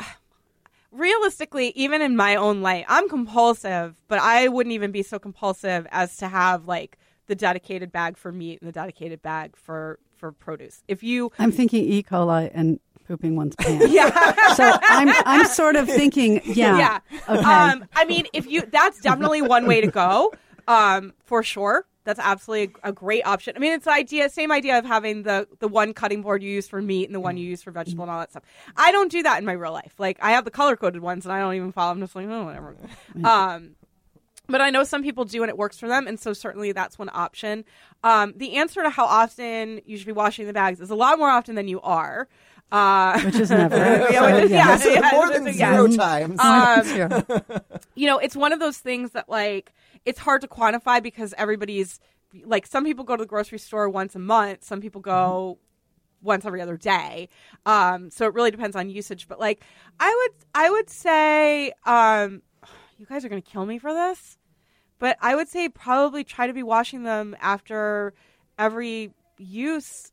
realistically, even in my own life, I'm compulsive, but I wouldn't even be so compulsive as to have like the dedicated bag for meat and the dedicated bag for for produce. If you I'm thinking E. coli and pooping one's pants. yeah. So I'm I'm sort of thinking, yeah, yeah. okay. Um, I mean, if you, that's definitely one way to go, um, for sure. That's absolutely a, great option. I mean, it's the idea, same idea of having the the one cutting board you use for meat and the one you use for vegetable and all that stuff. I don't do that in my real life. Like, I have the color coded ones, and I don't even follow. I'm just like, oh, whatever. Um, but I know some people do, and it works for them, and so certainly that's one option. Um, the answer to how often you should be washing the bags is a lot more often than you are. Uh, which is never. Yeah, So, is- yeah. yeah. So more than yeah. zero times. Um, you know, it's one of those things that like it's hard to quantify because everybody's like some people go to the grocery store once a month, some people go once every other day. Um, so it really depends on usage. But like I would I would say um, you guys are gonna kill me for this, but I would say probably try to be washing them after every use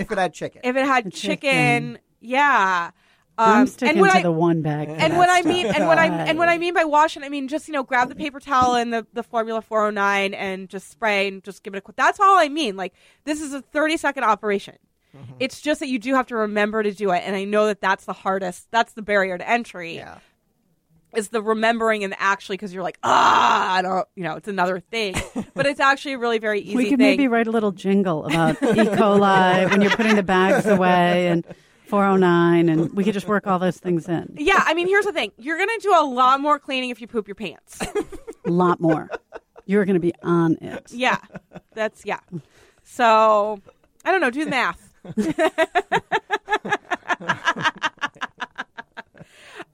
if it had chicken. if it had The chicken, chicken. yeah. I'm Um, sticking and when to I, the one bag. and what I mean, and what I and what I mean by washing, I mean just you know grab the paper towel and the the Formula 409 and just spray and just give it a quick. That's all I mean. Like this is a 30 second operation. Mm-hmm. It's just that you do have to remember to do it, and I know that that's the hardest. That's the barrier to entry. yeah. Is the remembering and the actually because you're like ah I don't you know it's another thing, but it's actually a really very easy we could thing. maybe write a little jingle about E. coli when you're putting the bags away and 409, and we could just work all those things in. yeah, I mean here's the thing: you're gonna do a lot more cleaning if you poop your pants. A lot more. You're going to be on it. Yeah, that's yeah. So I don't know. Do the math.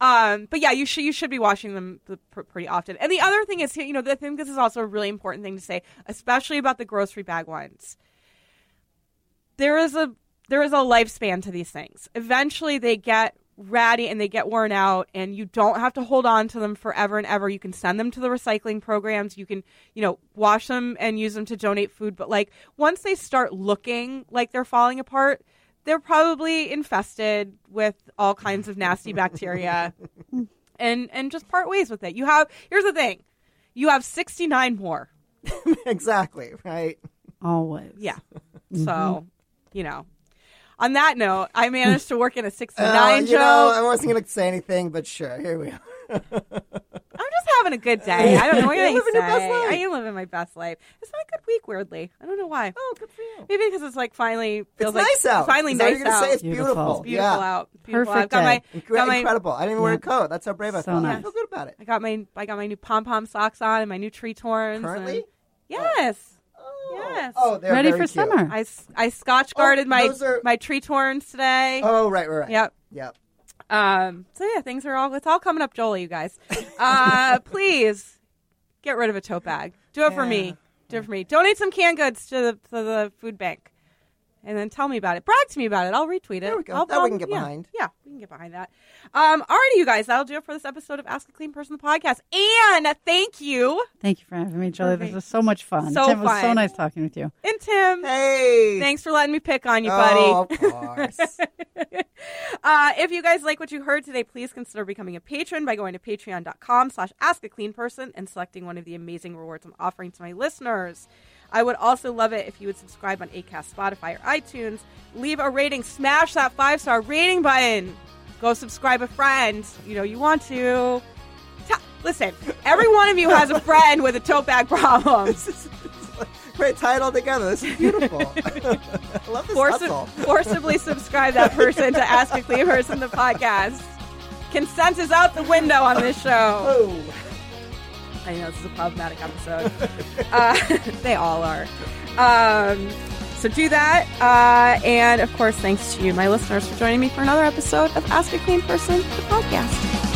Um, but yeah, you should you should be washing them pretty often. And the other thing is, you know, I think this is also a really important thing to say, especially about the grocery bag ones. There is a there is a lifespan to these things. Eventually, they get ratty and they get worn out, and you don't have to hold on to them forever and ever. You can send them to the recycling programs. You can, you know, wash them and use them to donate food. But like once they start looking like they're falling apart, they're probably infested with all kinds of nasty bacteria, and and just part ways with it. You have here's the thing, you have sixty nine more. exactly. Right. Always. Yeah, so you know. On that note, I managed to work in a 69 Uh, you joke. know, I wasn't going to say anything, but sure, here we are. I'm just having a good day. I don't know what You're you living say. your best life. I am living my best life. It's not a good week, weirdly. I don't know why. Oh, good for you. Maybe because it's like finally feels It's like nice out. Finally Is nice you're gonna out. say? It's Beautiful. beautiful. It's beautiful yeah. out. Beautiful Perfect I've got my, day. got my Incredible. I didn't even wear a coat. That's how brave I So felt. I nice. feel good about it. I got my I got my new pom pom socks on and my new Tretorns. Currently? and- yes. Oh. Yes. Oh, they're Ready very for cute. summer. I Scotchgarded Oh, my are- my Tretorns today. Oh, right, right, right. Yep. Yep. Um, so yeah, things are all it's all coming up, Joel. You guys, uh, please get rid of a tote bag. Do it for me. Do it for me. Donate some canned goods to the to the food bank, and then tell me about it. Brag to me about it. I'll retweet it. There we go. I'll, That we I'll- can get yeah, behind. Yeah, we can get behind that. Um, alrighty, you guys, that'll do it for this episode of Ask a Clean Person the podcast. And thank you, Thank you for having me, Julie. This was so much fun. So Tim, it was so nice talking with you. and Tim. Hey. Thanks for letting me pick on you, Oh, buddy. of course. Uh, if you guys like what you heard today, please consider becoming a patron by going to patreon.com slash ask a clean person and selecting one of the amazing rewards I'm offering to my listeners. I would also love it if you would subscribe on Acast, Spotify, or iTunes. Leave a rating. Smash that five star rating button. Go subscribe a friend. You know you want to. Ta- Listen, every one of you has a friend with a tote bag problem. Great tie it all together. This is beautiful. I love this Forci- forcibly subscribe that person to Ask a Clean Person the podcast. Consent is out the window on this show. Oh. I know this is a problematic episode. uh, they all are. Um, so do that. Uh, and of course, thanks to you, my listeners, for joining me for another episode of Ask a Clean Person, the podcast.